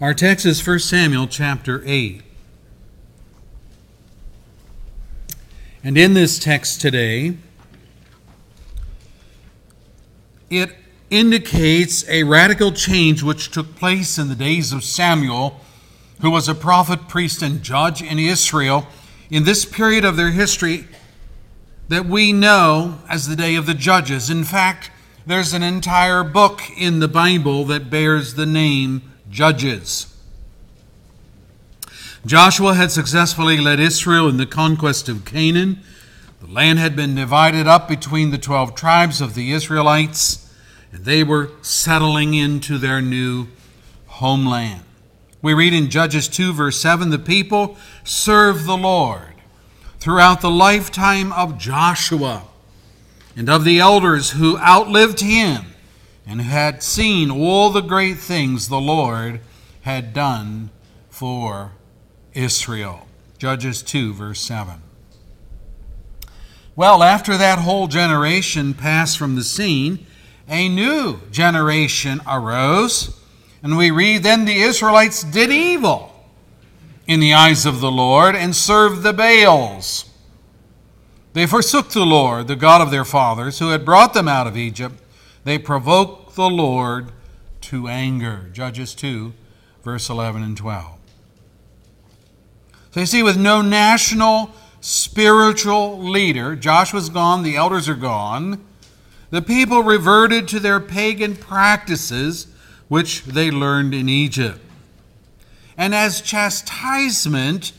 Our text is 1 Samuel chapter 8. And in this text today, it indicates a radical change which took place in the days of Samuel, who was a prophet, priest, and judge in Israel in this period of their history that we know as the day of the judges. In fact, there's an entire book in the Bible that bears the name Judges. Joshua had successfully led Israel in the conquest of Canaan. The land had been divided up between the 12 tribes of the Israelites, and they were settling into their new homeland. We read in Judges 2, verse 7 the people served the Lord throughout the lifetime of Joshua and of the elders who outlived him and had seen all the great things the Lord had done for Israel. Judges 2, verse 7. Well, after that whole generation passed from the scene, a new generation arose. And we read, Then the Israelites did evil in the eyes of the Lord and served the Baals. They forsook the Lord, the God of their fathers, who had brought them out of Egypt. They provoke the Lord to anger. Judges 2, verse 11 and 12. So you see, with no national spiritual leader, Joshua's gone, the elders are gone, the people reverted to their pagan practices which they learned in Egypt. And as chastisement,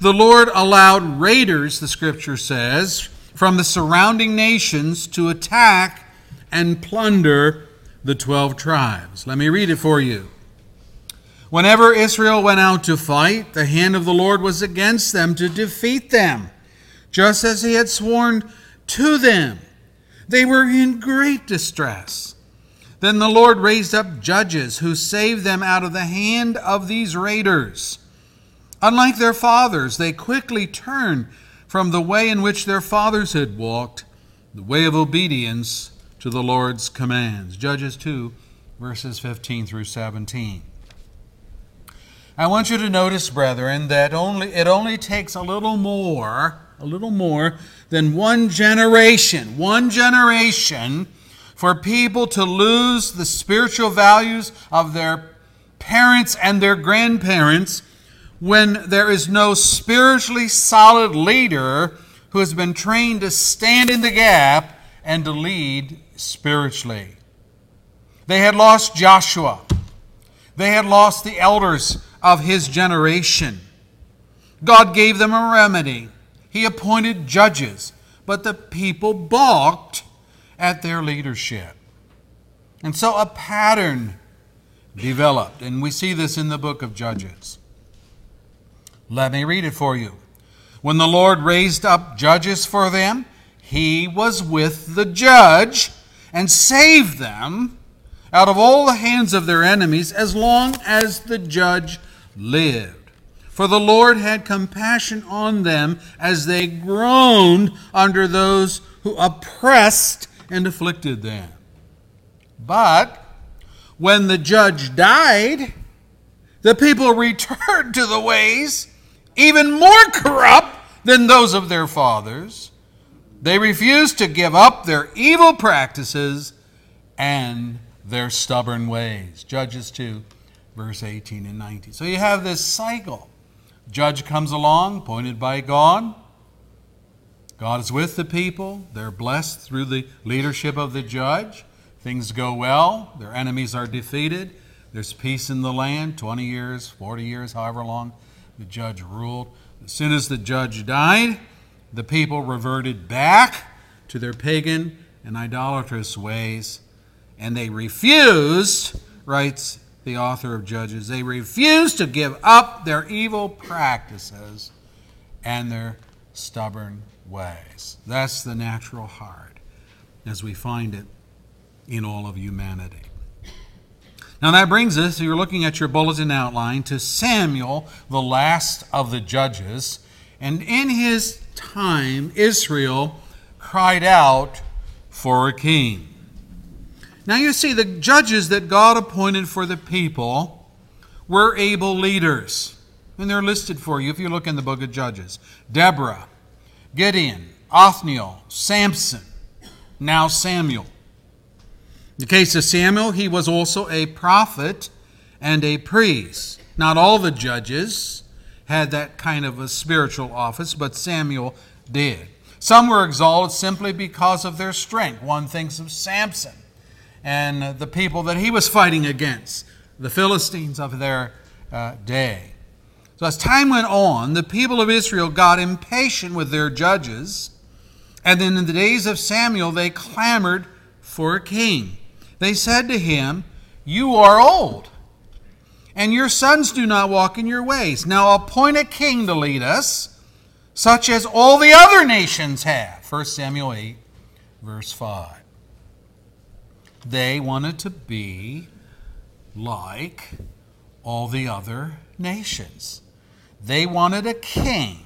the Lord allowed raiders, the scripture says, from the surrounding nations to attack and plunder the 12 tribes. Let me read it for you. Whenever Israel went out to fight, the hand of the Lord was against them to defeat them, just as he had sworn to them. They were in great distress. Then the Lord raised up judges who saved them out of the hand of these raiders. Unlike their fathers, they quickly turned from the way in which their fathers had walked, the way of obedience to the Lord's commands. Judges 2, verses 15 through 17. I want you to notice, brethren, that only it only takes a little more, a little more than one generation, one generation for people to lose the spiritual values of their parents and their grandparents when there is no spiritually solid leader who has been trained to stand in the gap and to lead spiritually. They had lost Joshua. They had lost the elders of his generation. God gave them a remedy. He appointed judges, but the people balked at their leadership. And so a pattern developed, and we see this in the book of Judges. Let me read it for you. When the Lord raised up judges for them, he was with the judge and saved them out of all the hands of their enemies as long as the judge lived. For the Lord had compassion on them as they groaned under those who oppressed and afflicted them. But when the judge died, the people returned to the ways even more corrupt than those of their fathers they refused to give up their evil practices and their stubborn ways. Judges 2, verse 18 and 19. So you have this cycle. Judge comes along, appointed by God. God is with the people. They're blessed through the leadership of the judge. Things go well. Their enemies are defeated. There's peace in the land 20 years, 40 years, however long the judge ruled. As soon as the judge died, the people reverted back to their pagan and idolatrous ways, and they refused, writes the author of Judges, they refused to give up their evil practices and their stubborn ways. That's the natural heart as we find it in all of humanity. Now that brings us, you're looking at your bulletin outline, to Samuel, the last of the judges. And in his time, Israel cried out for a king. Now you see, the judges that God appointed for the people were able leaders. And they're listed for you if you look in the book of Judges Deborah, Gideon, Othniel, Samson, now Samuel. In the case of Samuel, he was also a prophet and a priest. Not all the judges had that kind of a spiritual office, but Samuel did. Some were exalted simply because of their strength. One thinks of Samson and the people that he was fighting against, the Philistines of their uh, day. So, as time went on, the people of Israel got impatient with their judges, and then in the days of Samuel, they clamored for a king. They said to him, You are old, and your sons do not walk in your ways. Now appoint a king to lead us such as all the other nations have. 1 Samuel 8, verse 5. They wanted to be like all the other nations. They wanted a king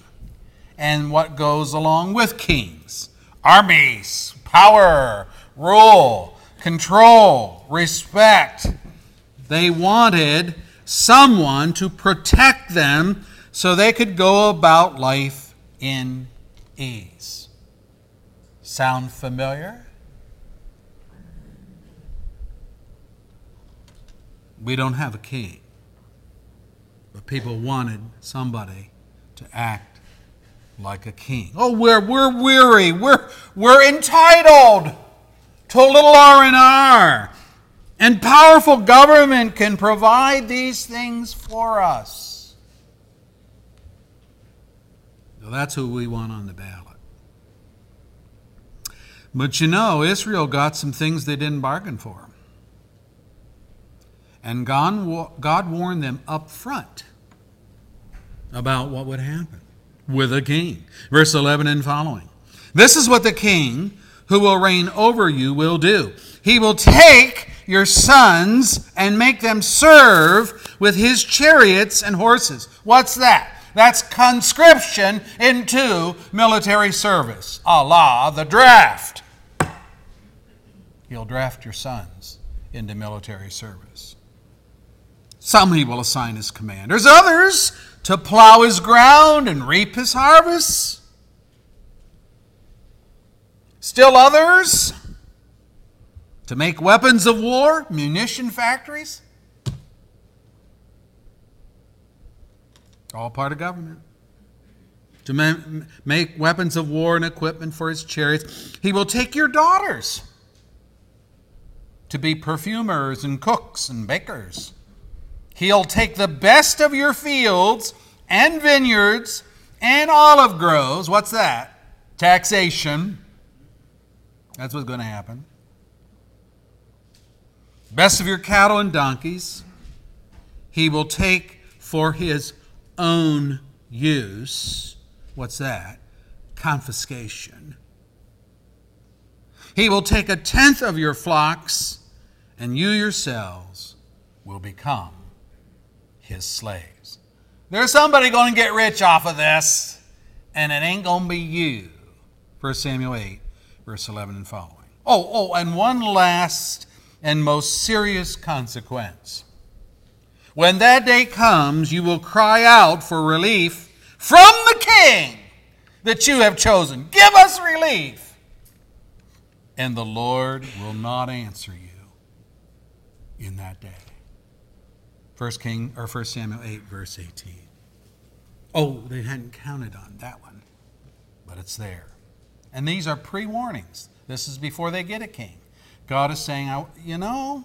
and what goes along with kings armies, power, rule, control, respect. They wanted someone to protect them so they could go about life in ease. Sound familiar? We don't have a king, but people wanted somebody to act like a king. Oh, we're, we're weary. We're, we're entitled to a little R&R. And powerful government can provide these things for us. So that's who we want on the ballot. But you know, Israel got some things they didn't bargain for. And God, God warned them up front about what would happen with a king. Verse 11 and following. This is what the king who will reign over you will do. He will take your sons and make them serve with his chariots and horses. What's that? That's conscription into military service, à la, the draft. He'll draft your sons into military service. Some he will assign as commanders, others to plow his ground and reap his harvests. Still others to make weapons of war, munition factories. all part of government. To ma- make weapons of war and equipment for his chariots. He will take your daughters to be perfumers and cooks and bakers. He'll take the best of your fields and vineyards and olive groves. What's that? Taxation. That's what's going to happen. Best of your cattle and donkeys. He will take for his own use. What's that? Confiscation. He will take a tenth of your flocks, and you yourselves will become his slaves. There's somebody going to get rich off of this, and it ain't going to be you. 1 Samuel 8, verse 11 and following. Oh, oh, and one last and most serious consequence. When that day comes, you will cry out for relief from the king that you have chosen. Give us relief. And the Lord will not answer you in that day. 1 King or 1 Samuel 8 verse 18. Oh, they hadn't counted on that one. But it's there. And these are pre-warnings. This is before they get a king. God is saying, you know,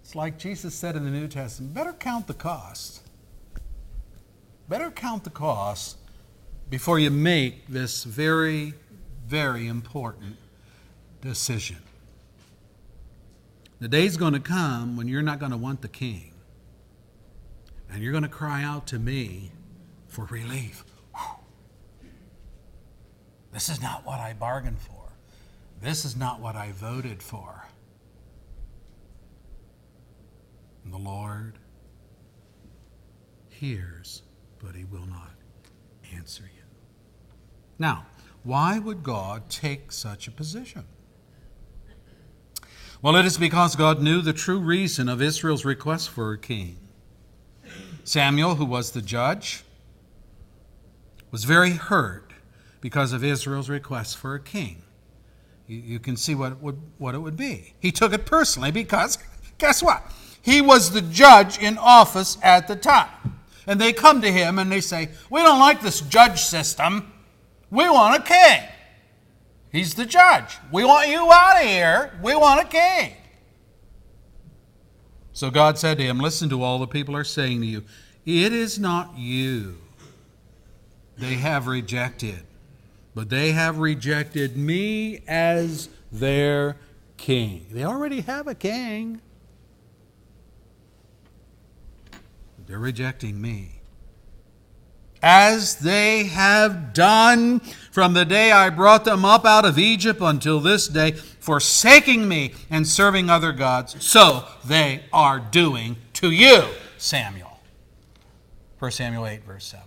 it's like Jesus said in the New Testament better count the cost. Better count the cost before you make this very, very important decision. The day's going to come when you're not going to want the king. And you're going to cry out to me for relief. This is not what I bargained for. This is not what I voted for. And the Lord hears, but he will not answer you. Now, why would God take such a position? Well, it is because God knew the true reason of Israel's request for a king. Samuel, who was the judge, was very hurt because of Israel's request for a king. You, you can see what it, would, what it would be. He took it personally because, guess what? He was the judge in office at the time. And they come to him and they say, We don't like this judge system. We want a king. He's the judge. We want you out of here. We want a king. So God said to him, Listen to all the people are saying to you. It is not you they have rejected, but they have rejected me as their king. They already have a king. They're rejecting me. As they have done from the day I brought them up out of Egypt until this day, forsaking me and serving other gods, so they are doing to you, Samuel. 1 Samuel 8, verse 7.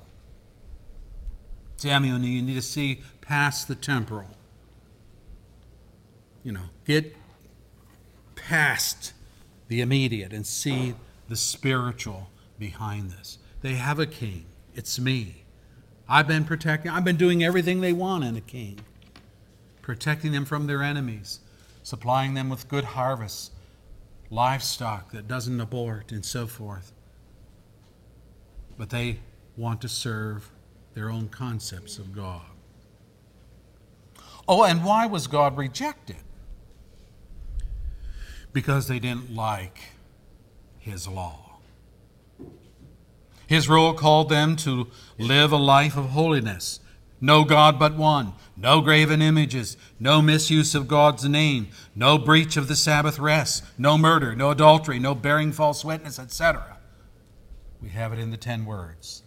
Samuel, you need to see past the temporal. You know, get past the immediate and see the spiritual behind this. They have a king. It's me. I've been protecting, I've been doing everything they want in a king, protecting them from their enemies, supplying them with good harvests, livestock that doesn't abort, and so forth. But they want to serve their own concepts of God. Oh, and why was God rejected? Because they didn't like his law. His rule called them to live a life of holiness. No God but one, no graven images, no misuse of God's name, no breach of the Sabbath rest, no murder, no adultery, no bearing false witness, etc. We have it in the ten words.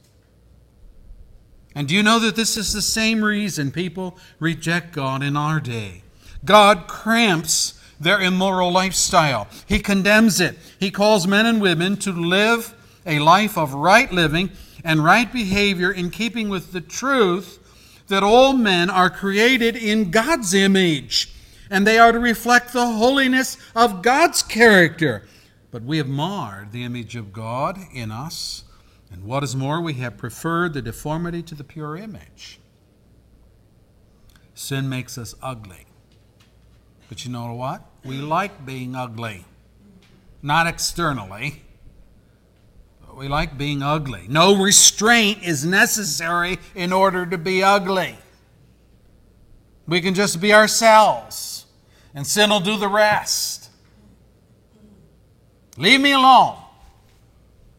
And do you know that this is the same reason people reject God in our day? God cramps their immoral lifestyle, He condemns it. He calls men and women to live a life of right living and right behavior in keeping with the truth that all men are created in God's image and they are to reflect the holiness of God's character. But we have marred the image of God in us, and what is more, we have preferred the deformity to the pure image. Sin makes us ugly. But you know what? We like being ugly. Not externally, but we like being ugly. No restraint is necessary in order to be ugly. We can just be ourselves, and sin will do the rest. Leave me alone.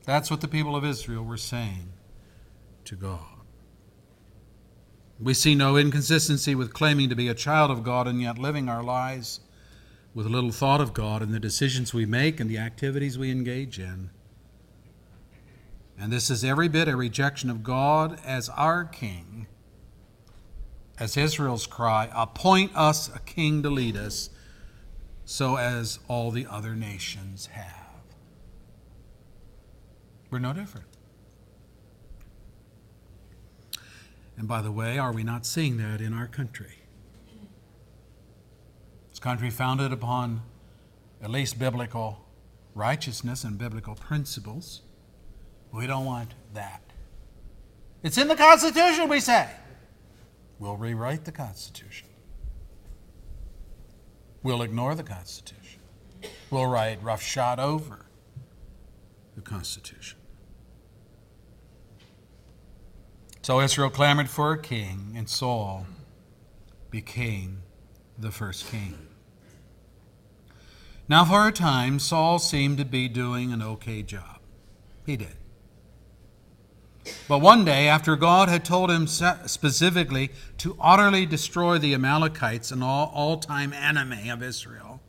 That's what the people of Israel were saying to God. We see no inconsistency with claiming to be a child of God and yet living our lives with little thought of God in the decisions we make and the activities we engage in. And this is every bit a rejection of God as our king. As Israel's cry, appoint us a king to lead us, so as all the other nations have. We're no different. And by the way, are we not seeing that in our country? This country founded upon at least biblical righteousness and biblical principles. We don't want that. It's in the Constitution, we say. We'll rewrite the Constitution. We'll ignore the Constitution. We'll write roughshod over the Constitution. So Israel clamored for a king, and Saul became the first king. Now, for a time, Saul seemed to be doing an okay job. He did. But one day, after God had told him specifically to utterly destroy the Amalekites, an all time enemy of Israel,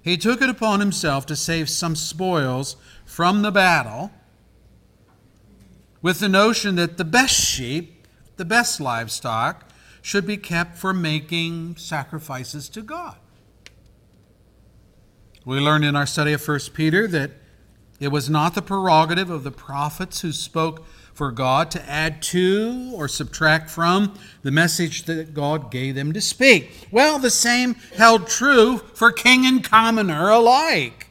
he took it upon himself to save some spoils from the battle with the notion that the best sheep, the best livestock, should be kept for making sacrifices to God. We learned in our study of 1 Peter that it was not the prerogative of the prophets who spoke for God to add to or subtract from the message that God gave them to speak. Well, the same held true for king and commoner alike.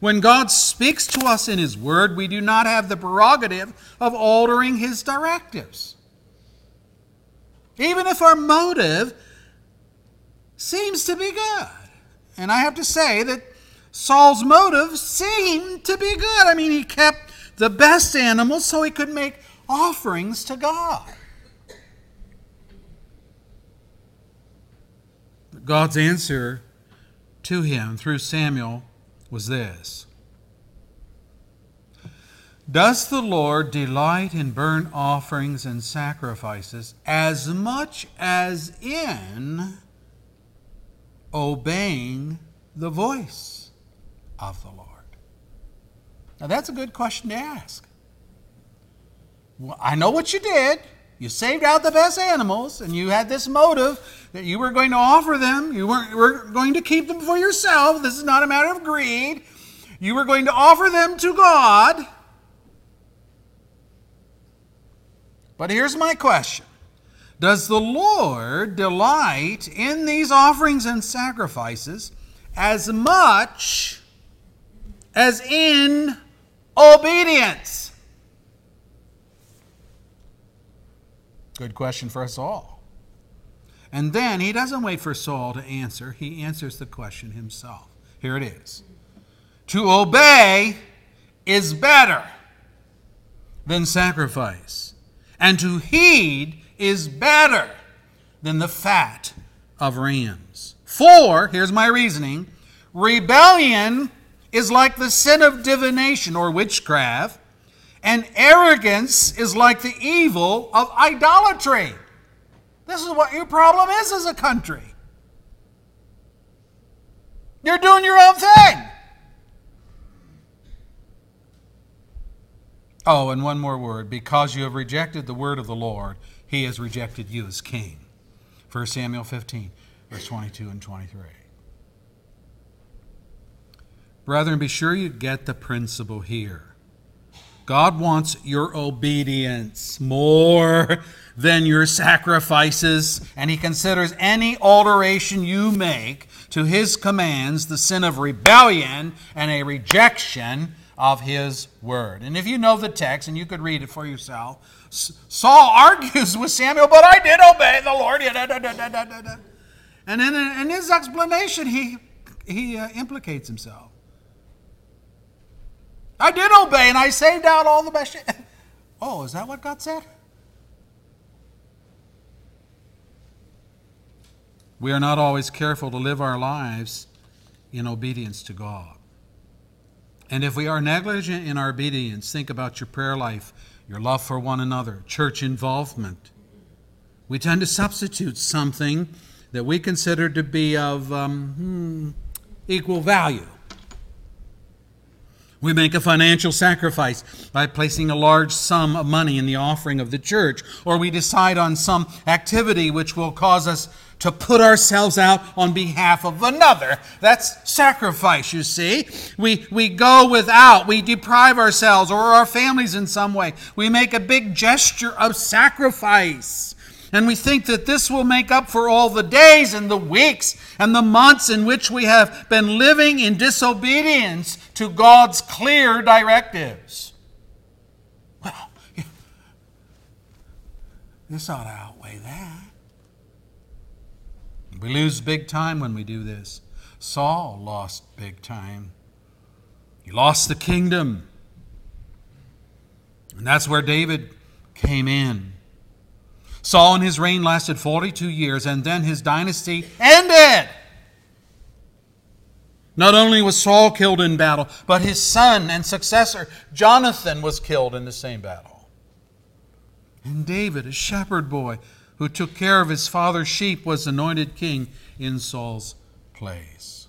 When God speaks to us in His Word, we do not have the prerogative of altering His directives. Even if our motive seems to be good. And I have to say that Saul's motive seemed to be good. I mean, he kept the best animals so he could make offerings to God. God's answer to him through Samuel was this Does the Lord delight in burnt offerings and sacrifices as much as in obeying the voice of the Lord? Now, that's a good question to ask. Well, I know what you did. You saved out the best animals, and you had this motive that you were going to offer them. You weren't you were going to keep them for yourself. This is not a matter of greed. You were going to offer them to God. But here's my question Does the Lord delight in these offerings and sacrifices as much as in obedience? Good question for us all. And then he doesn't wait for Saul to answer, he answers the question himself. Here it is To obey is better than sacrifice, and to heed is better than the fat of rams. For, here's my reasoning rebellion is like the sin of divination or witchcraft, and arrogance is like the evil of idolatry. This is what your problem is as a country. You're doing your own thing. Oh, and one more word. Because you have rejected the word of the Lord, he has rejected you as king. 1 Samuel 15, verse 22 and 23. Brethren, be sure you get the principle here. God wants your obedience more than your sacrifices, and He considers any alteration you make to His commands the sin of rebellion and a rejection of His word. And if you know the text, and you could read it for yourself, Saul argues with Samuel, but I did obey the Lord. And in, his explanation, he, he uh, implicates himself. I did obey and I saved out all the best. Oh, is that what God said? We are not always careful to live our lives in obedience to God. And if we are negligent in our obedience, think about your prayer life, your love for one another, church involvement. We tend to substitute something that we consider to be of um, hmm, equal value we make a financial sacrifice by placing a large sum of money in the offering of the church, or we decide on some activity which will cause us to put ourselves out on behalf of another. That's sacrifice, you see. We, we go without, we deprive ourselves or our families in some way. We make a big gesture of sacrifice. And we think that this will make up for all the days and the weeks and the months in which we have been living in disobedience to God's clear directives. Well, this ought to outweigh that. We lose big time when we do this. Saul lost big time. He lost the kingdom. And that's where David came in. Saul and his reign lasted 42 years, and then his dynasty ended. Not only was Saul killed in battle, but his son and successor, Jonathan, was killed in the same battle. And David, a shepherd boy who took care of his father's sheep, was anointed king in Saul's place.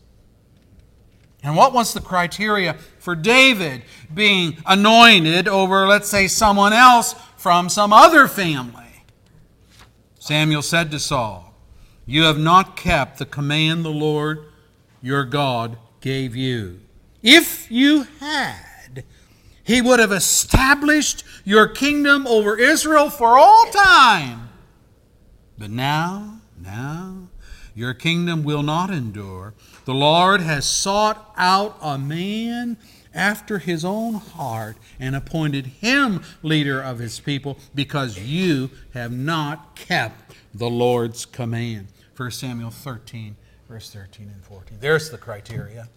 And what was the criteria for David being anointed over, let's say, someone else from some other family? Samuel said to Saul, You have not kept the command the Lord your God gave you. If you had, He would have established your kingdom over Israel for all time. But now, now, your kingdom will not endure. The Lord has sought out a man after his own heart and appointed him leader of his people because you have not kept the Lord's command. 1 Samuel 13, verse 13 and 14. There's the criteria.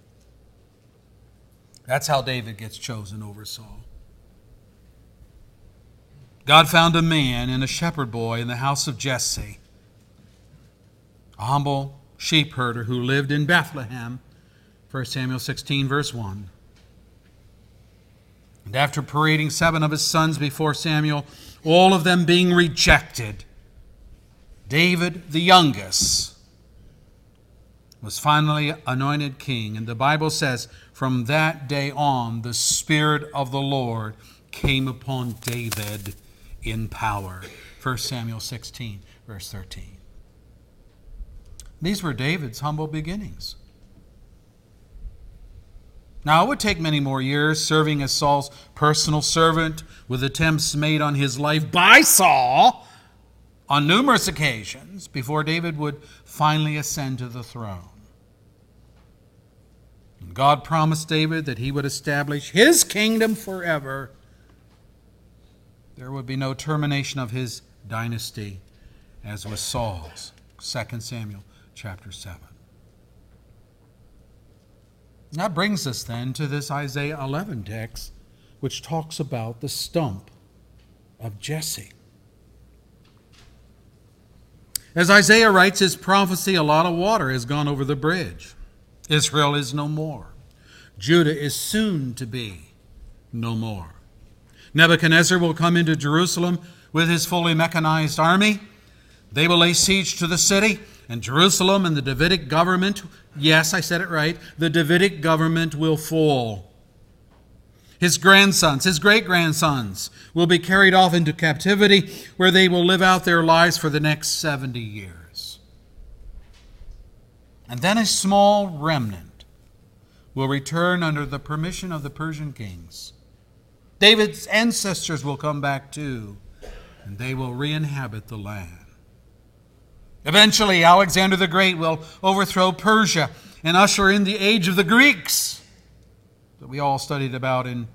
That's how David gets chosen over Saul. God found a man and a shepherd boy in the house of Jesse, a humble sheep herder who lived in Bethlehem. 1 Samuel 16, verse 1. And after parading seven of his sons before Samuel, all of them being rejected, David, the youngest, was finally anointed king. And the Bible says, from that day on, the Spirit of the Lord came upon David in power. 1 Samuel 16, verse 13. These were David's humble beginnings. Now, it would take many more years serving as Saul's personal servant with attempts made on his life by Saul on numerous occasions before David would finally ascend to the throne. God promised David that he would establish his kingdom forever. There would be no termination of his dynasty as was Saul's. 2 Samuel chapter 7. That brings us then to this Isaiah 11 text, which talks about the stump of Jesse. As Isaiah writes his prophecy, a lot of water has gone over the bridge. Israel is no more. Judah is soon to be no more. Nebuchadnezzar will come into Jerusalem with his fully mechanized army. They will lay siege to the city and Jerusalem and the Davidic government, yes, I said it right, the Davidic government will fall. His grandsons, his great grandsons, will be carried off into captivity where they will live out their lives for the next 70 years. And then a small remnant will return under the permission of the Persian kings. David's ancestors will come back too, and they will re inhabit the land. Eventually, Alexander the Great will overthrow Persia and usher in the age of the Greeks that we all studied about in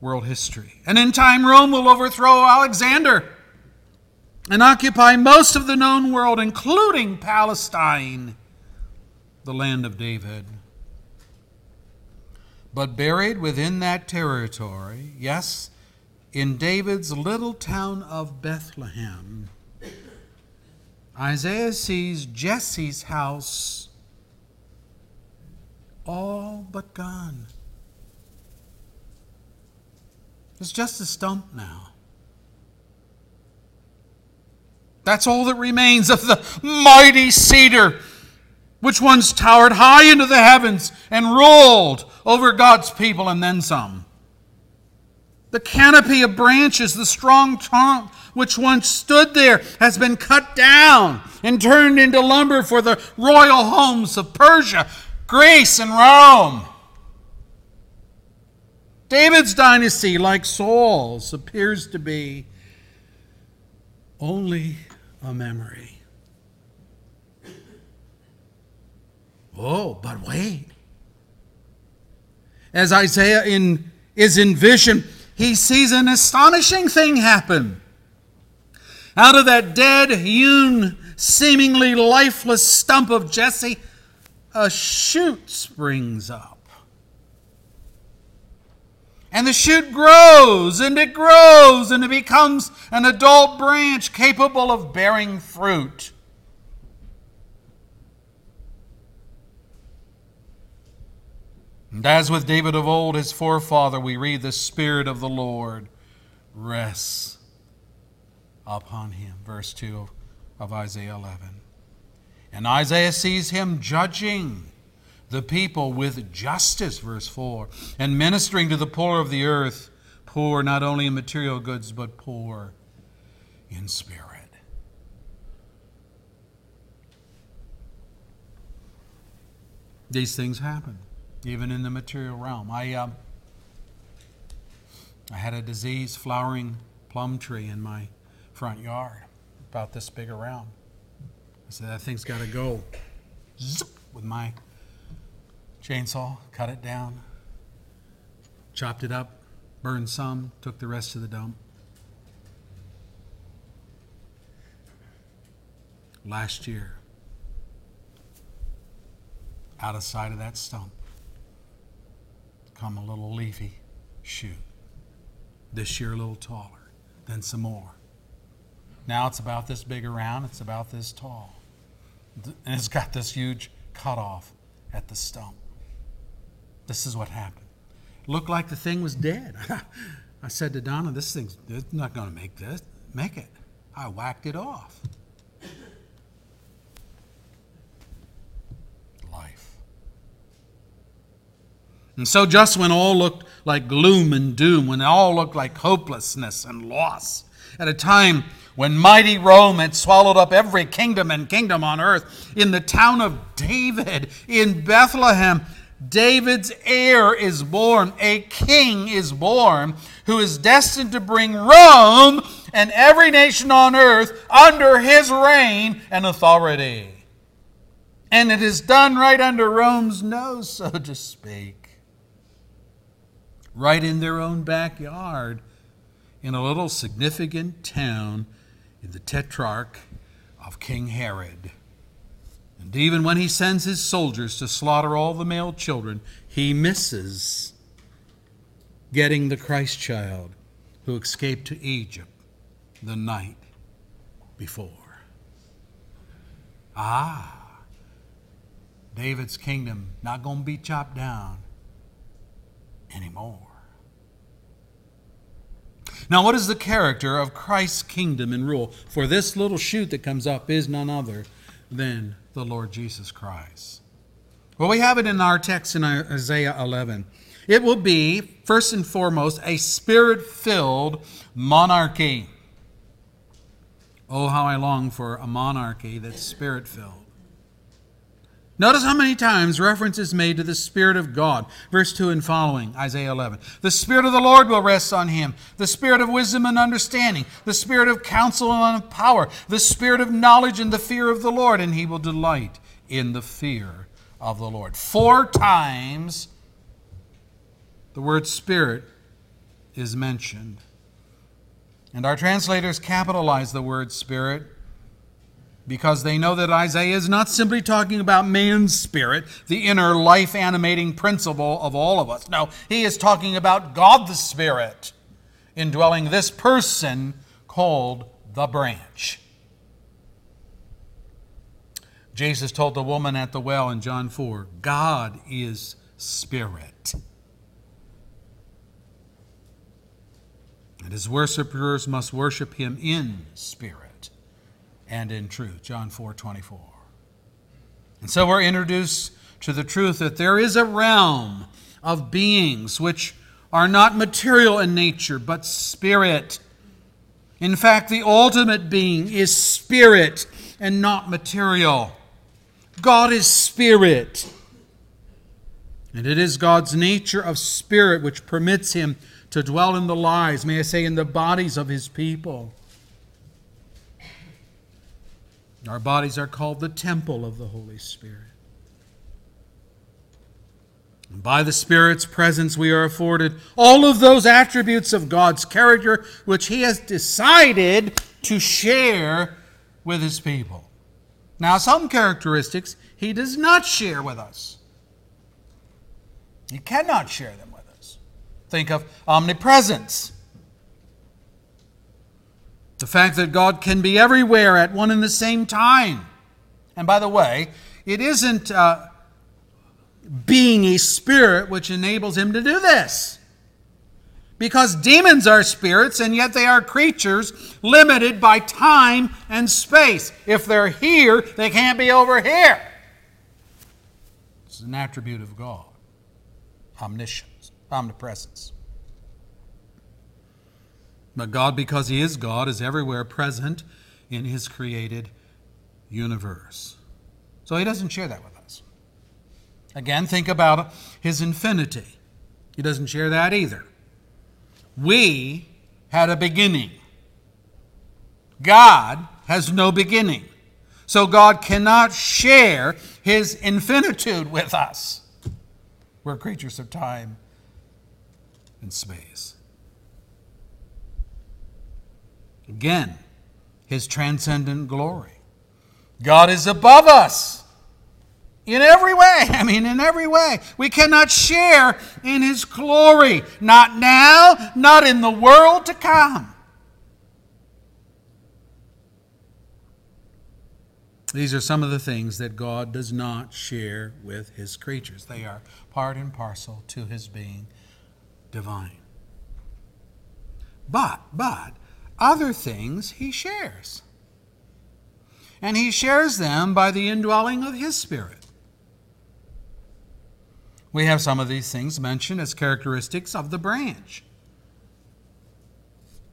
world history. And in time, Rome will overthrow Alexander and occupy most of the known world, including Palestine, the land of David. But buried within that territory, yes, in David's little town of Bethlehem, Isaiah sees Jesse's house all but gone. It's just a stump now. That's all that remains of the mighty cedar, which once towered high into the heavens and ruled over God's people and then some. The canopy of branches, the strong trunk which once stood there has been cut down and turned into lumber for the royal homes of Persia, Greece, and Rome. David's dynasty, like Saul's, appears to be only a memory. Oh, but wait. As Isaiah in, is in vision, he sees an astonishing thing happen. Out of that dead, hewn, seemingly lifeless stump of Jesse, a shoot springs up. And the shoot grows and it grows and it becomes an adult branch capable of bearing fruit. And as with David of old, his forefather, we read the Spirit of the Lord rests upon him. Verse 2 of Isaiah 11. And Isaiah sees him judging the people with justice, verse 4, and ministering to the poor of the earth, poor not only in material goods, but poor in spirit. These things happen, even in the material realm. I, uh, I had a diseased flowering plum tree in my front yard, about this big around. I said, That thing's got to go. Zip, with my chainsaw, cut it down, chopped it up, burned some, took the rest to the dump. Last year, out of sight of that stump, come a little leafy shoot. This year, a little taller, then some more. Now it's about this big around, it's about this tall. And it's got this huge cutoff at the stump. This is what happened. Looked like the thing was dead. I said to Donna, this thing's not going to make this. Make it. I whacked it off. Life. And so, just when all looked like gloom and doom, when all looked like hopelessness and loss, at a time when mighty Rome had swallowed up every kingdom and kingdom on earth, in the town of David, in Bethlehem, David's heir is born, a king is born, who is destined to bring Rome and every nation on earth under his reign and authority. And it is done right under Rome's nose, so to speak, right in their own backyard, in a little significant town in the tetrarch of King Herod. And even when he sends his soldiers to slaughter all the male children, he misses getting the Christ child who escaped to Egypt the night before. Ah, David's kingdom not going to be chopped down anymore. Now, what is the character of Christ's kingdom and rule? For this little shoot that comes up is none other than the Lord Jesus Christ. Well, we have it in our text in Isaiah 11. It will be, first and foremost, a spirit filled monarchy. Oh, how I long for a monarchy that's spirit filled. Notice how many times reference is made to the Spirit of God. Verse 2 and following, Isaiah 11. The Spirit of the Lord will rest on him, the Spirit of wisdom and understanding, the Spirit of counsel and of power, the Spirit of knowledge and the fear of the Lord, and he will delight in the fear of the Lord. Four times the word Spirit is mentioned. And our translators capitalize the word Spirit because they know that Isaiah is not simply talking about man's spirit, the inner life animating principle of all of us. No, he is talking about God the Spirit indwelling this person called the branch. Jesus told the woman at the well in John 4 God is spirit. And his worshippers must worship him in spirit and in truth. John 4 24. And so we're introduced to the truth that there is a realm of beings which are not material in nature, but spirit. In fact, the ultimate being is spirit and not material. God is spirit. And it is God's nature of spirit which permits him to dwell in the lives, may I say, in the bodies of his people. Our bodies are called the temple of the Holy Spirit. And by the Spirit's presence, we are afforded all of those attributes of God's character which He has decided to share with His people. Now, some characteristics He does not share with us. He cannot share them with us. Think of omnipresence. The fact that God can be everywhere at one and the same time. And by the way, it isn't uh, being a spirit which enables him to do this. Because demons are spirits, and yet they are creatures limited by time and space. If they're here, they can't be over here. It's an attribute of God omniscience, omnipresence. But God, because He is God, is everywhere present in His created universe. So He doesn't share that with us. Again, think about His infinity. He doesn't share that either. we had a beginning. God has no beginning. So God cannot share his infinitude with us. We're creatures of time and space. Again, his transcendent glory. God is above us in every way. I mean, in every way. We cannot share in his glory. Not now, not in the world to come. These are some of the things that God does not share with his creatures. They are part and parcel to his being divine. But, but, other things he shares. And he shares them by the indwelling of his Spirit. We have some of these things mentioned as characteristics of the branch.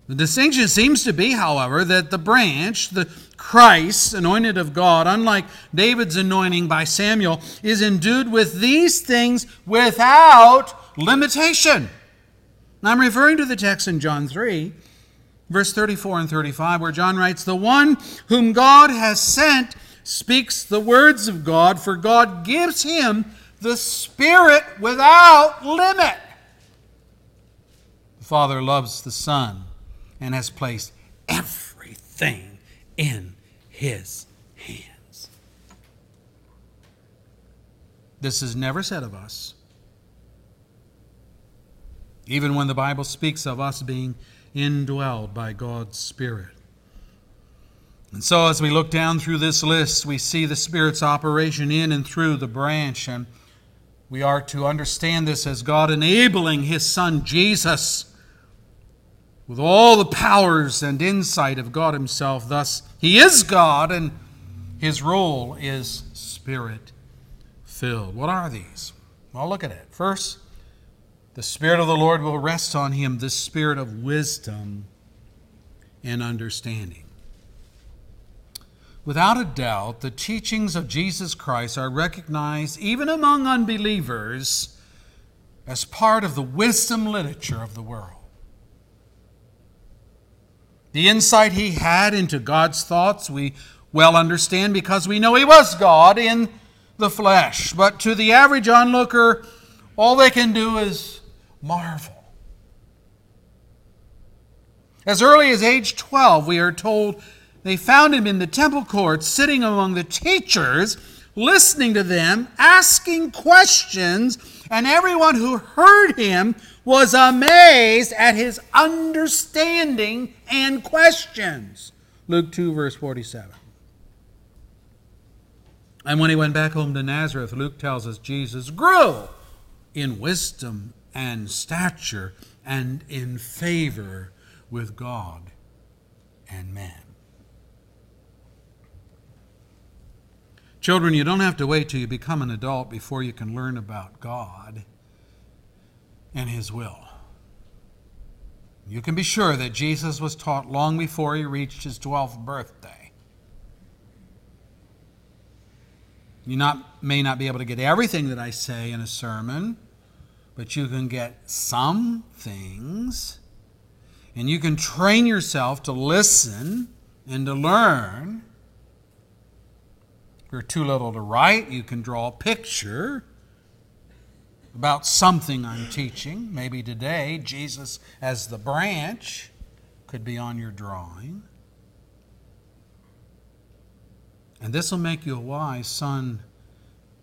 The distinction seems to be, however, that the branch, the Christ, anointed of God, unlike David's anointing by Samuel, is endued with these things without limitation. I'm referring to the text in John 3, verse 34 and 35, where John writes, The one whom God has sent speaks the words of God, for God gives him the Spirit without limit. The Father loves the Son and has placed everything in his hands. This is never said of us. Even when the Bible speaks of us being indwelled by God's Spirit. And so, as we look down through this list, we see the Spirit's operation in and through the branch, and we are to understand this as God enabling His Son Jesus with all the powers and insight of God Himself. Thus, He is God, and His role is Spirit filled. What are these? Well, look at it. First, the Spirit of the Lord will rest on him, the Spirit of wisdom and understanding. Without a doubt, the teachings of Jesus Christ are recognized, even among unbelievers, as part of the wisdom literature of the world. The insight he had into God's thoughts we well understand because we know he was God in the flesh. But to the average onlooker, all they can do is marvel. As early as age 12, we are told they found him in the temple courts, sitting among the teachers, listening to them, asking questions, and everyone who heard him was amazed at his understanding and questions. Luke 2, verse 47. And when he went back home to Nazareth, Luke tells us Jesus grew in wisdom and stature and in favor with God and man. Children, you don't have to wait till you become an adult before you can learn about God and His will. You can be sure that Jesus was taught long before he reached his 12th birthday. You not, may not be able to get everything that I say in a sermon, but you can get some things and you can train yourself to listen and to learn. If you're too little to write, you can draw a picture about something I'm teaching. Maybe today, Jesus as the branch could be on your drawing. And this will make you a wise son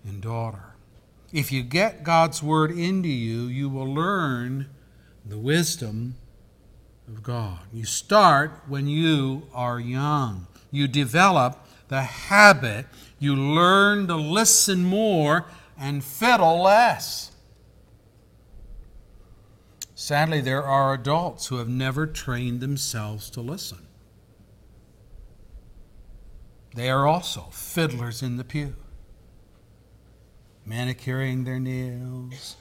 and daughter. If you get God's word into you, you will learn the wisdom of God. You start when you are young. You develop the habit. You learn to listen more and fiddle less. Sadly, there are adults who have never trained themselves to listen. They are also fiddlers in the pew manicuring their nails,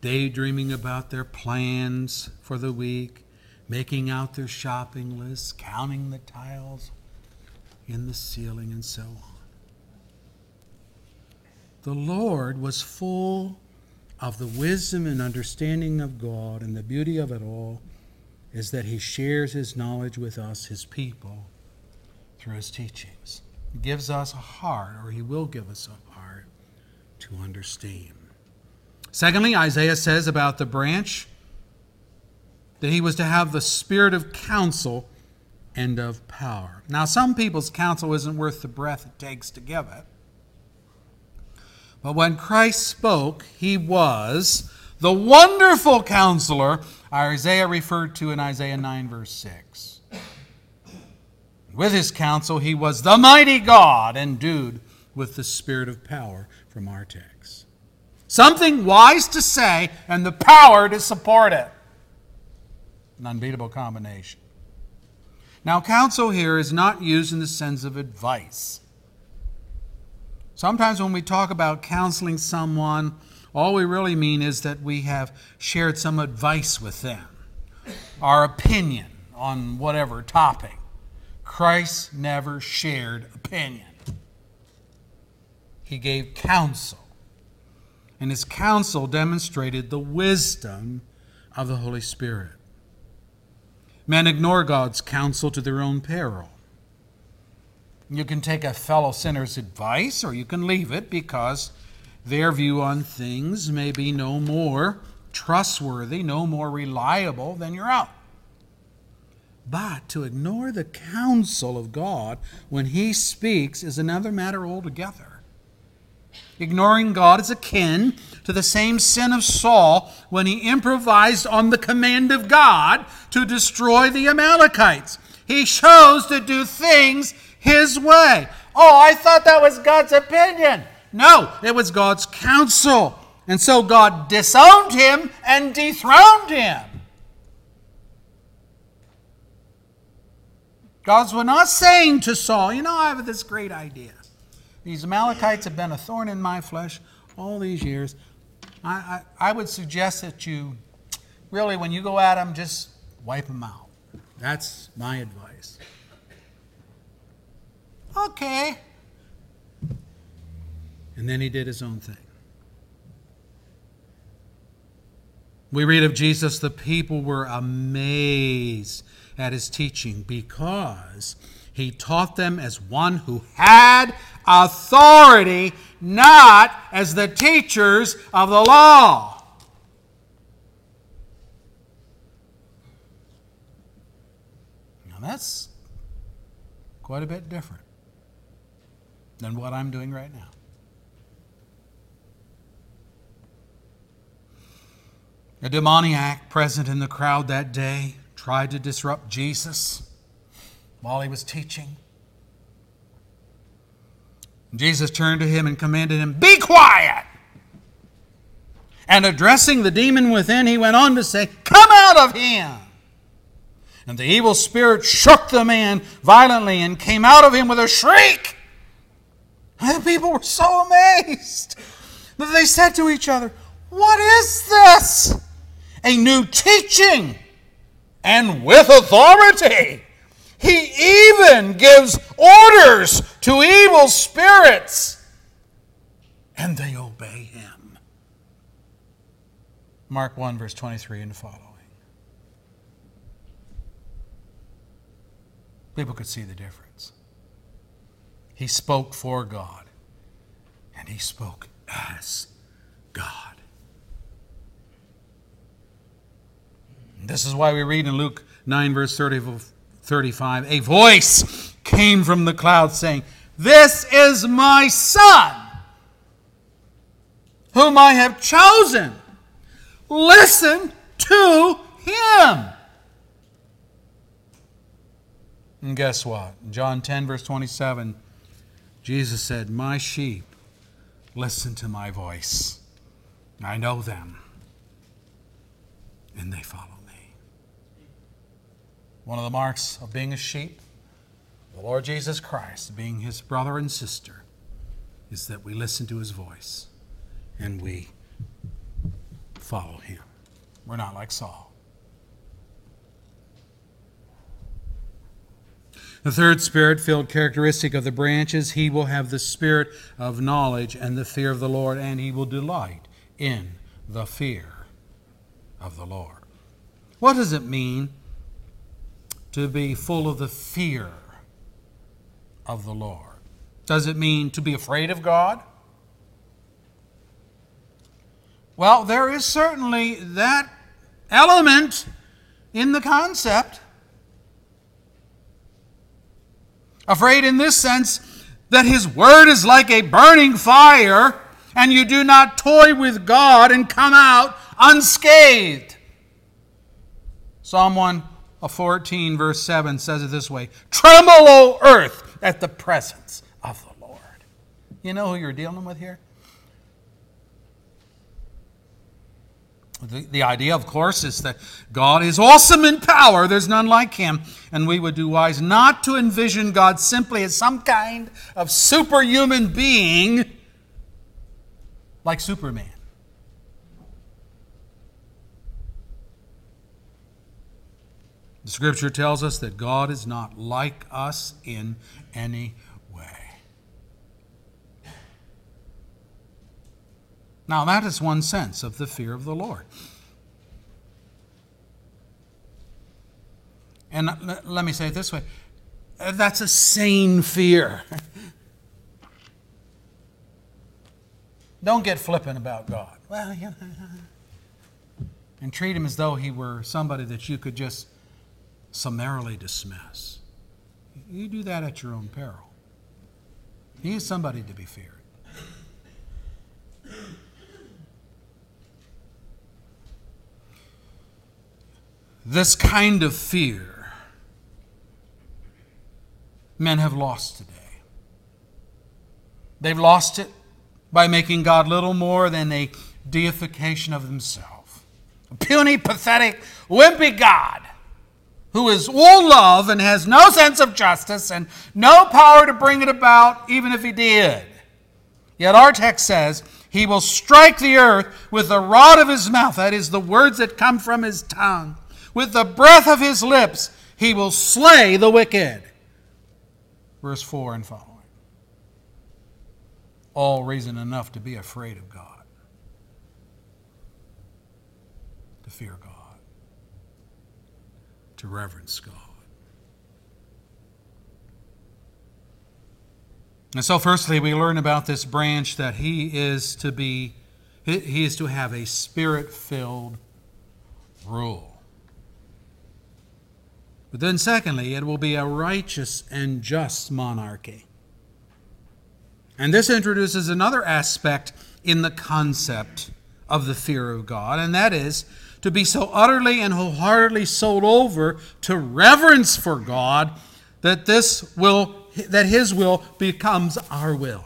daydreaming about their plans for the week, making out their shopping lists, counting the tiles in the ceiling, and so on. The Lord was full of the wisdom and understanding of God and the beauty of it all is that he shares his knowledge with us, his people, through his teachings. He gives us a heart, or he will give us a heart, to understand. Secondly, Isaiah says about the branch that he was to have the spirit of counsel and of power. Now, some people's counsel isn't worth the breath it takes to give it. But when Christ spoke, he was the wonderful counselor Isaiah referred to in Isaiah 9, verse 6. With his counsel, he was the mighty God endued with the spirit of power from our text. Something wise to say and the power to support it. An unbeatable combination. Now, counsel here is not used in the sense of advice. Sometimes when we talk about counseling someone, all we really mean is that we have shared some advice with them, our opinion on whatever topic. Christ never shared opinion, he gave counsel. And his counsel demonstrated the wisdom of the Holy Spirit. Men ignore God's counsel to their own peril. You can take a fellow sinner's advice or you can leave it because their view on things may be no more trustworthy, no more reliable than your own. But to ignore the counsel of God when He speaks is another matter altogether. Ignoring God is akin to the same sin of Saul when he improvised on the command of God to destroy the Amalekites. He chose to do things his way. Oh, I thought that was God's opinion. No, it was God's counsel. And so God disowned him and dethroned him. God was not saying to Saul, You know, I have this great idea. These Amalekites have been a thorn in my flesh all these years. I, I, I would suggest that you really, when you go at them, just wipe them out. That's my advice. Okay. And then he did his own thing. We read of Jesus, the people were amazed at his teaching because he taught them as one who had authority, not as the teachers of the law. Now that's quite a bit different than what I'm doing right now. A demoniac present in the crowd that day tried to disrupt Jesus while he was teaching. Jesus turned to him and commanded him, Be quiet! And addressing the demon within, he went on to say, Come out of him! And the evil spirit shook the man violently and came out of him with a shriek. And the people were so amazed that they said to each other, What is this? A new teaching and with authority. He even gives orders to evil spirits, and they obey him. Mark 1, verse 23 and following. People could see the difference. He spoke for God, and he spoke as God. This is why we read in Luke 9, verse 30, 35, a voice came from the cloud saying, This is my son, whom I have chosen. Listen to him. And guess what? In John 10, verse 27, Jesus said, My sheep listen to my voice. I know them, and they follow. One of the marks of being a sheep, the Lord Jesus Christ, being his brother and sister, is that we listen to his voice and we follow him. We're not like Saul. The third spirit filled characteristic of the branches, he will have the spirit of knowledge and the fear of the Lord, and he will delight in the fear of the Lord. What does it mean to be full of the fear of the Lord. Does it mean to be afraid of God? Well, there is certainly that element in the concept. Afraid in this sense that His Word is like a burning fire and you do not toy with God and come out unscathed. Psalm 114, verse 7 says it this way Tremble, O earth, at the presence of the Lord. You know who you're dealing with here? The, the idea, of course, is that God is awesome in power. There's none like him. And we would do wise not to envision God simply as some kind of superhuman being like Superman. The scripture tells us that God is not like us in any way. Now, that is one sense of the fear of the Lord. And let me say it this way that's a sane fear. Don't get flippant about God. Well, and treat him as though he were somebody that you could just summarily dismiss. You do that at your own peril. He is somebody to be feared. This kind of fear men have lost today. They've lost it by making God little more than a deification of himself. A puny, pathetic, wimpy God who is all love and has no sense of justice and no power to bring it about, even if he did. Yet our text says, He will strike the earth with the rod of his mouth, that is, the words that come from his tongue. With the breath of his lips, he will slay the wicked. Verse 4 and following. All reason enough to be afraid of God, to fear God to reverence God. And so, firstly, we learn about this branch that he is to be, he is to have a spirit filled rule. But then, secondly, it will be a righteous and just monarchy. And this introduces another aspect in the concept of the fear of God, and that is to be so utterly and wholeheartedly sold over to reverence for God that this will that his will becomes our will.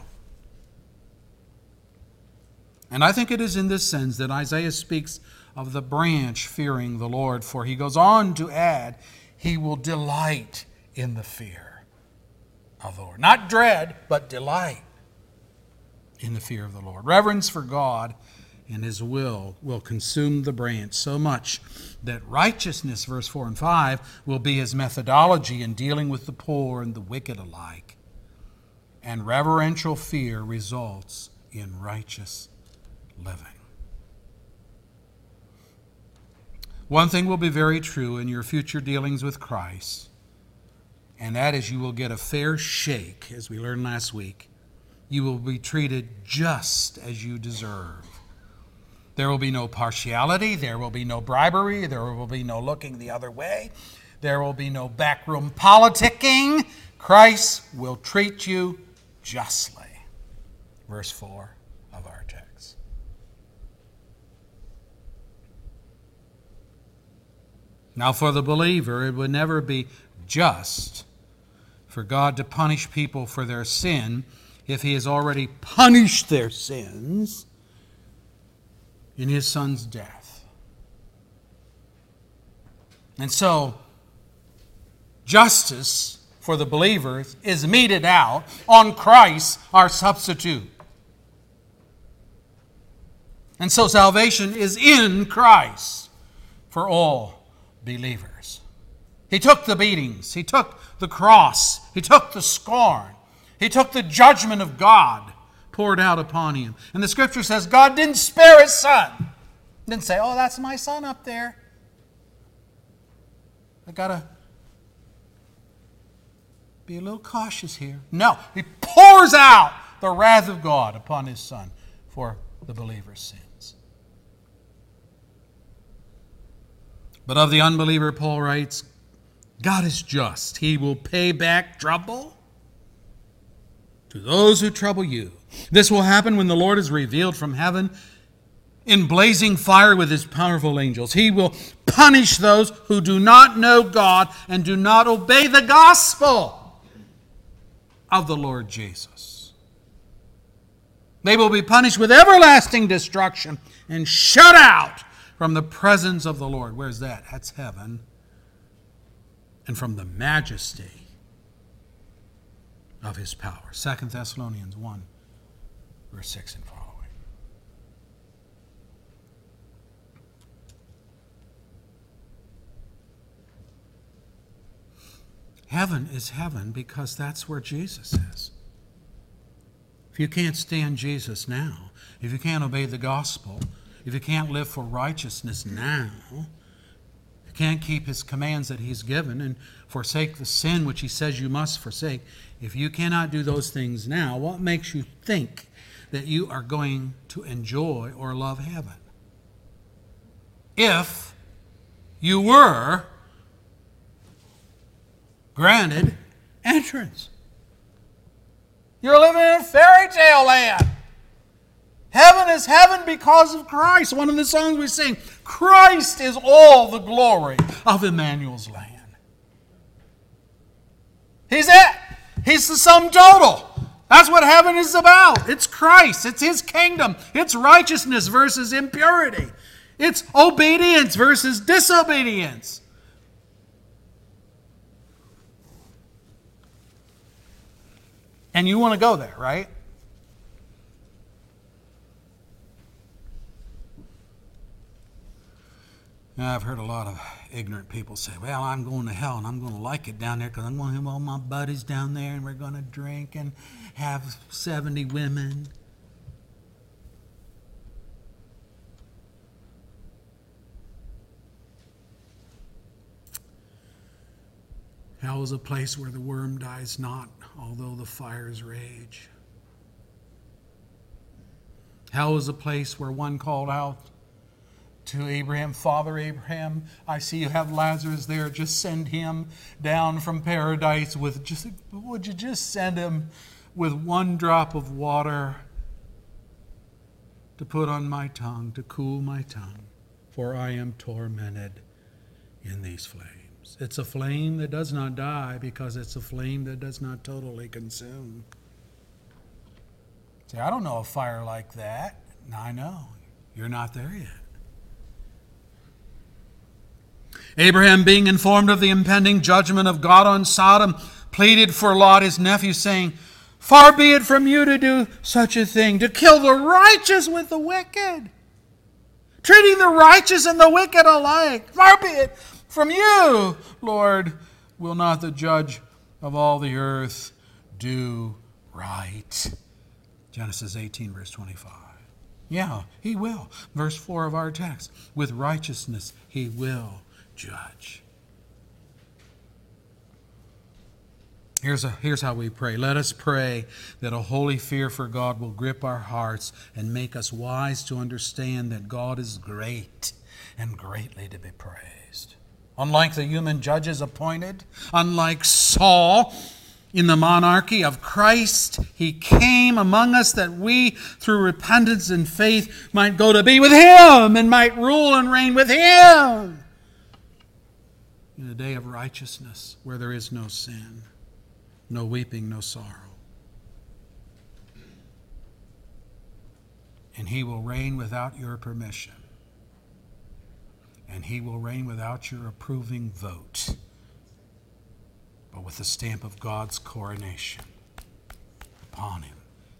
And I think it is in this sense that Isaiah speaks of the branch fearing the Lord, for he goes on to add, he will delight in the fear of the Lord. Not dread, but delight in the fear of the Lord. Reverence for God and his will will consume the branch so much that righteousness, verse 4 and 5, will be his methodology in dealing with the poor and the wicked alike. And reverential fear results in righteous living. One thing will be very true in your future dealings with Christ, and that is you will get a fair shake, as we learned last week. You will be treated just as you deserve. There will be no partiality. There will be no bribery. There will be no looking the other way. There will be no backroom politicking. Christ will treat you justly. Verse 4 of our text. Now, for the believer, it would never be just for God to punish people for their sin if He has already punished their sins in his son's death. And so, justice for the believers is meted out on Christ, our substitute. And so, salvation is in Christ for all believers. He took the beatings, He took the cross, He took the scorn, He took the judgment of God poured out upon him. And the scripture says God didn't spare his son. Didn't say, oh, that's my son up there. I got to be a little cautious here. No, he pours out the wrath of God upon his Son for the believer's sins. But of the unbeliever, Paul writes, God is just. He will pay back trouble to those who trouble you. This will happen when the Lord is revealed from heaven in blazing fire with his powerful angels. He will punish those who do not know God and do not obey the gospel of the Lord Jesus. They will be punished with everlasting destruction and shut out from the presence of the Lord. Where's that? That's heaven. And from the majesty of his power. Second Thessalonians 1, verse 6 and following. Heaven is heaven because that's where Jesus is. If you can't stand Jesus now, if you can't obey the gospel, if you can't live for righteousness now, you can't keep his commands that he's given and forsake the sin which he says you must forsake, if you cannot do those things now, what makes you think that you are going to enjoy or love heaven? If you were granted entrance. You're living in fairy tale land. Heaven is heaven because of Christ. One of the songs we sing Christ is all the glory of Emmanuel's land. He's it. He's the sum total. That's what heaven is about. It's Christ, it's His kingdom, it's righteousness versus impurity, it's obedience versus disobedience. And you want to go there, right? I've heard a lot of ignorant people say, well, I'm going to hell and I'm going to like it down there because I'm going to have all my buddies down there and we're going to drink and have 70 women. Hell is a place where the worm dies not although the fires rage. Hell is a place where one called out to Abraham, Father Abraham, I see you have Lazarus there. Just send him down from paradise with just, would you just send him with one drop of water to put on my tongue, to cool my tongue, for I am tormented in these flames. It's a flame that does not die because it's a flame that does not totally consume. See, I don't know a fire like that. I know. You're not there yet. Abraham, being informed of the impending judgment of God on Sodom, pleaded for Lot, his nephew, saying, Far be it from you to do such a thing, to kill the righteous with the wicked, treating the righteous and the wicked alike. Far be it from you, Lord, will not the judge of all the earth do right? Genesis 18, verse 25. Yeah, he will. Verse 4 of our text. With righteousness he will judge. Here's, a, here's how we pray. Let us pray that a holy fear for God will grip our hearts and make us wise to understand that God is great and greatly to be praised. Unlike the human judges appointed, unlike Saul in the monarchy of Christ, he came among us that we, through repentance and faith, might go to be with him and might rule and reign with him in a day of righteousness where there is no sin, no weeping, no sorrow. And he will reign without your permission and he will reign without your approving vote, but with the stamp of God's coronation upon him.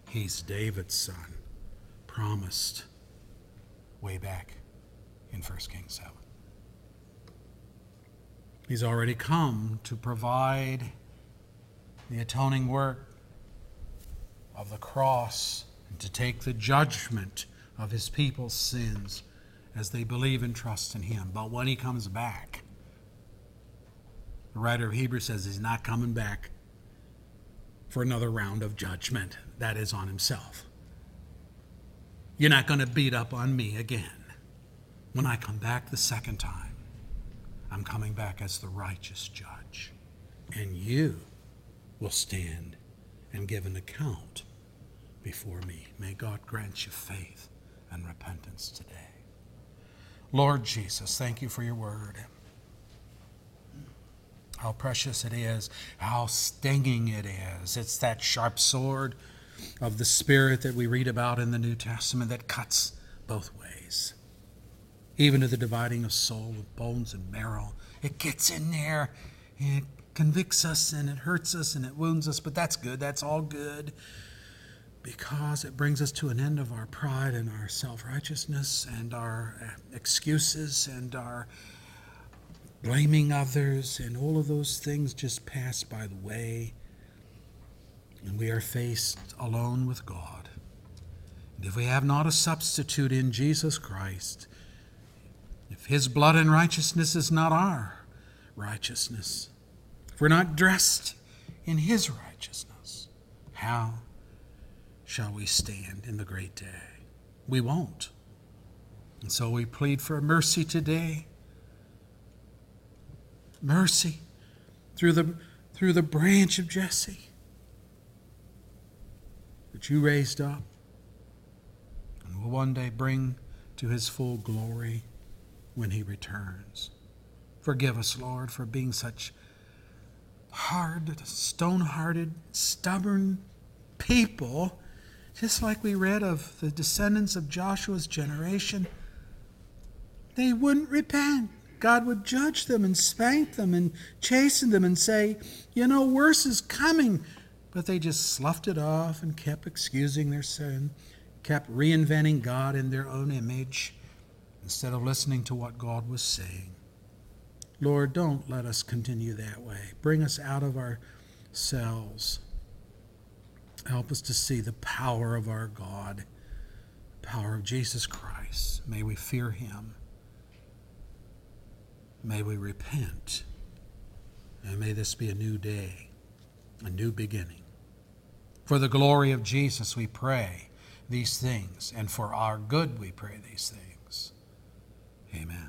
He's David's son, promised way back in 1 Kings 7. He's already come to provide the atoning work of the cross and to take the judgment of his people's sins as they believe and trust in Him. But when He comes back, the writer of Hebrews says He's not coming back for another round of judgment that is on himself. You're not going to beat up on me again. When I come back the second time, I'm coming back as the righteous judge. And you will stand and give an account before me. May God grant you faith and repentance today. Lord Jesus, thank you for your word. How precious it is, how stinging it is. It's that sharp sword of the Spirit that we read about in the New Testament that cuts both ways, even to the dividing of soul, of bones and marrow. It gets in there, and it convicts us, and it hurts us, and it wounds us, but that's good. That's all good because it brings us to an end of our pride and our self righteousness and our uh, excuses and our blaming others, and all of those things just pass by the way and we are faced alone with God. And if we have not a substitute in Jesus Christ, if his blood and righteousness is not our righteousness, if we're not dressed in his righteousness, how shall we stand in the great day? We won't. And so we plead for mercy today. Mercy through the, through the branch of Jesse that you raised up and will one day bring to his full glory when he returns. Forgive us, Lord, for being such hard, stone hearted, stubborn people, just like we read of the descendants of Joshua's generation. They wouldn't repent. God would judge them and spank them and chasten them and say, You know, worse is coming. But they just sloughed it off and kept excusing their sin, kept reinventing God in their own image instead of listening to what God was saying. Lord, don't let us continue that way. Bring us out of ourselves. Help us to see the power of our God, the power of Jesus Christ. May we fear him. May we repent. And may this be a new day, a new beginning. For the glory of Jesus, we pray these things, and for our good, we pray these things. Amen.